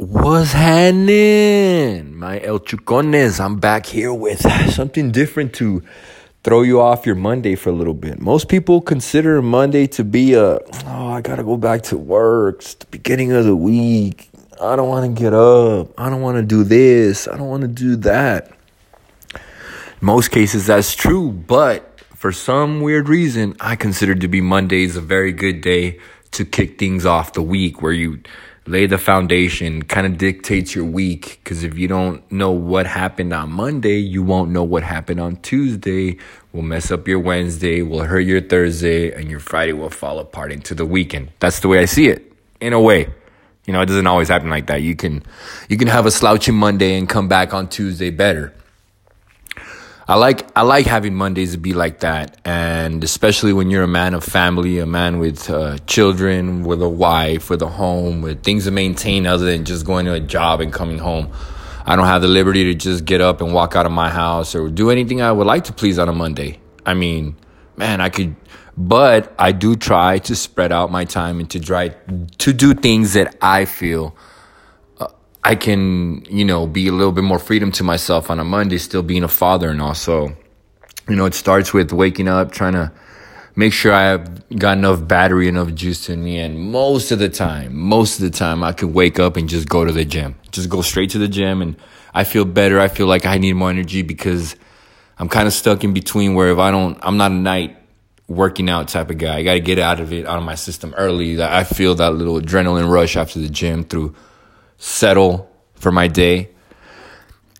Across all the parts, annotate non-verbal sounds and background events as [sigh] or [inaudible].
What's happening? My El Chucones. I'm back here with something different to throw you off your Monday for a little bit. Most people consider Monday to be a, oh, I gotta go back to work. It's the beginning of the week. I don't wanna get up. I don't wanna do this. I don't wanna do that. most cases, that's true, but for some weird reason, I consider to be Mondays a very good day to kick things off the week where you lay the foundation, kind of dictates your week. Because if you don't know what happened on Monday, you won't know what happened on Tuesday. Will mess up your Wednesday, will hurt your Thursday, and your Friday will fall apart into the weekend. That's the way I see it, in a way. You know, it doesn't always happen like that. You can, you can have a slouchy Monday and come back on Tuesday better. I like I like having Mondays to be like that, and especially when you're a man of family, a man with uh, children, with a wife, with a home, with things to maintain other than just going to a job and coming home. I don't have the liberty to just get up and walk out of my house or do anything I would like to please on a Monday. I mean, man, I could, but I do try to spread out my time and to try to do things that I feel I can, you know, be a little bit more freedom to myself on a Monday, still being a father and also, you know, it starts with waking up, trying to make sure I have got enough battery, enough juice in me. And most of the time, most of the time, I could wake up and just go to the gym, just go straight to the gym. And I feel better. I feel like I need more energy because I'm kind of stuck in between where if I don't, I'm not a night working out type of guy. I got to get out of it, out of my system early. I feel that little adrenaline rush after the gym through settle for my day.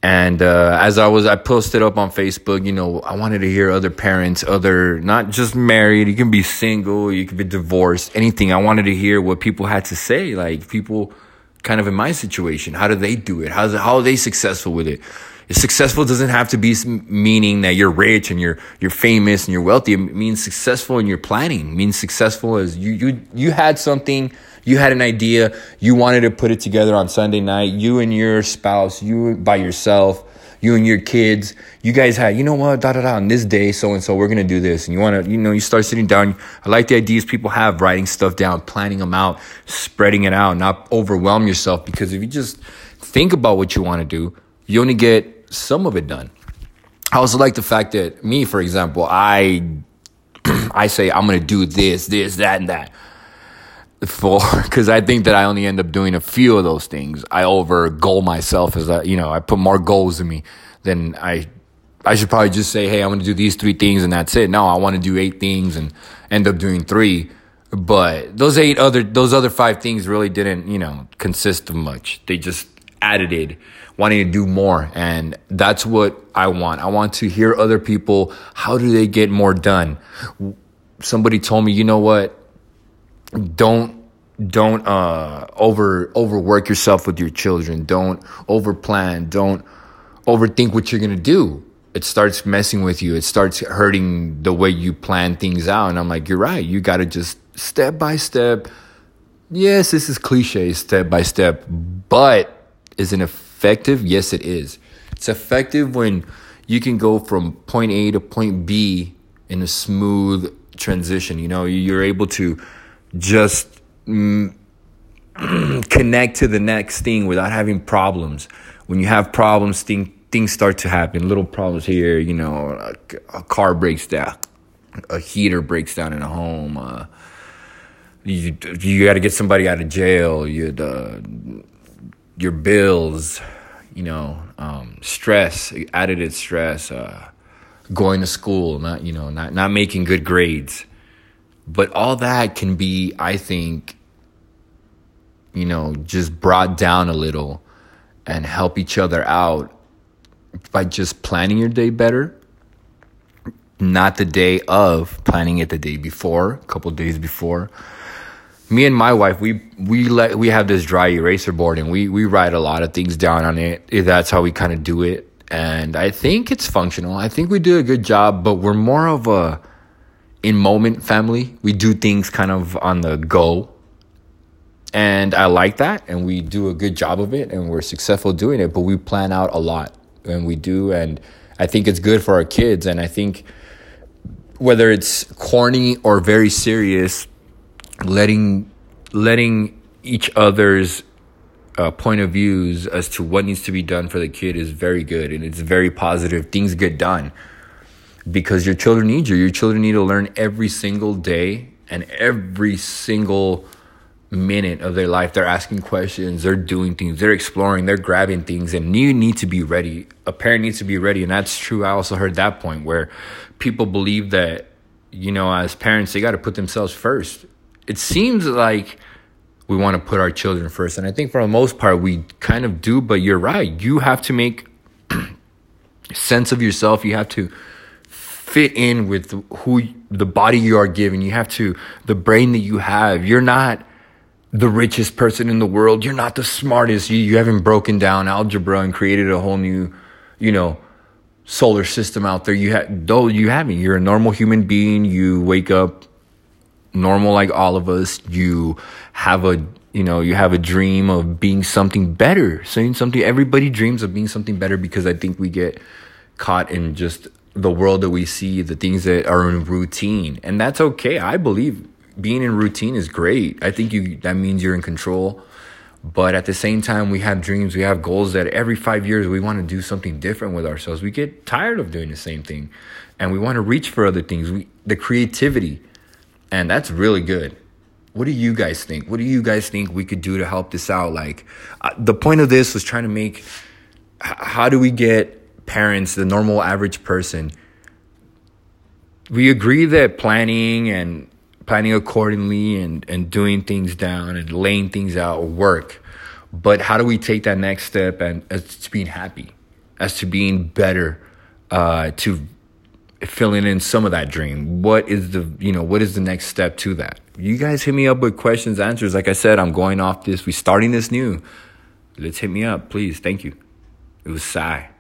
And uh, as I was, I posted up on Facebook, you know, I wanted to hear other parents, other, not just married, you can be single, you can be divorced, anything. I wanted to hear what people had to say, like people kind of in my situation. How do they do it? How's it, how are they successful with it? Successful doesn't have to be meaning that you're rich and you're you're famous and you're wealthy. It means successful in your planning. It means successful as you you you had something you had an idea, you wanted to put it together on Sunday night, you and your spouse, you by yourself, you and your kids, you guys had, you know what, da da da, on this day, so and so, we're gonna do this. And you wanna, you know, you start sitting down. I like the ideas people have, writing stuff down, planning them out, spreading it out, not overwhelm yourself because if you just think about what you wanna do, you only get some of it done. I also like the fact that me, for example, I [clears throat] I say I'm gonna do this, this, that, and that for [laughs] because I think that I only end up doing a few of those things. I over goal myself as I, you know, I put more goals in me than I. I should probably just say, hey, I'm going to do these three things and that's it. No, I want to do eight things and end up doing three. But those eight other, those other five things really didn't, you know, consist of much. They just added wanting to do more. And that's what I want. I want to hear other people. How do they get more done? Somebody told me, you know what? Don't don't uh, over overwork yourself with your children. Don't overplan. Don't overthink what you're gonna do. It starts messing with you. It starts hurting the way you plan things out. And I'm like, you're right. You got to just step by step. Yes, this is cliche, step by step, but is it effective? Yes, it is. It's effective when you can go from point A to point B in a smooth transition. You know, you're able to just mm, [clears throat] connect to the next thing without having problems. When you have problems, thing, things start to happen. Little problems here, you know, a, a car breaks down, a heater breaks down in a home. Uh, you you got to get somebody out of jail. You the your bills, you know, um, stress, added stress, uh, going to school, not you know, not not making good grades. But all that can be, I think, you know, just brought down a little and help each other out by just planning your day better. Not the day of, planning it the day before, a couple days before. Me and my wife, we we let we have this dry eraser board and we we write a lot of things down on it. That's how we kind of do it. And I think it's functional. I think we do a good job, but we're more of a in moment family. We do things kind of on the go. And I like that. And we do a good job of it. And we're successful doing it. But we plan out a lot. And we do. And I think it's good for our kids. And I think whether it's corny or very serious, letting letting each other's uh, point of views as to what needs to be done for the kid is very good and it's very positive. Things get done because your children need you. Your children need to learn every single day and every single minute of their life. They're asking questions, they're doing things, they're exploring, they're grabbing things, and you need to be ready. A parent needs to be ready. And that's true. I also heard that point where people believe that, you know, as parents, they got to put themselves first. It seems like we want to put our children first. And I think for the most part, we kind of do, but you're right. You have to make [clears throat] sense of yourself. You have to fit in with who the body you are given. You have to, the brain that you have. You're not the richest person in the world. You're not the smartest. You, you haven't broken down algebra and created a whole new, you know, solar system out there. You have, though you haven't. You're a normal human being. You wake up normal like all of us. You have a, you know, you have a dream of being something better, saying something. Everybody dreams of being something better because I think we get caught in just the world that we see, the things that are in routine. And that's okay. I believe being in routine is great. I think you that means you're in control. But at the same time, we have dreams, we have goals that every five years we want to do something different with ourselves. We get tired of doing the same thing and we want to reach for other things. We, the creativity, and that's really good. What do you guys think? What do you guys think we could do to help this out? Like, uh, the point of this was trying to make how do we get parents, the normal average person, we agree that planning and planning accordingly and, and doing things down and laying things out work. But how do we take that next step and as to being happy, as to being better, uh, to filling in some of that dream? What is the you know what is the next step to that? You guys hit me up with questions, answers. Like I said, I'm going off this. We starting this new. Let's hit me up, please. Thank you. It was Sai.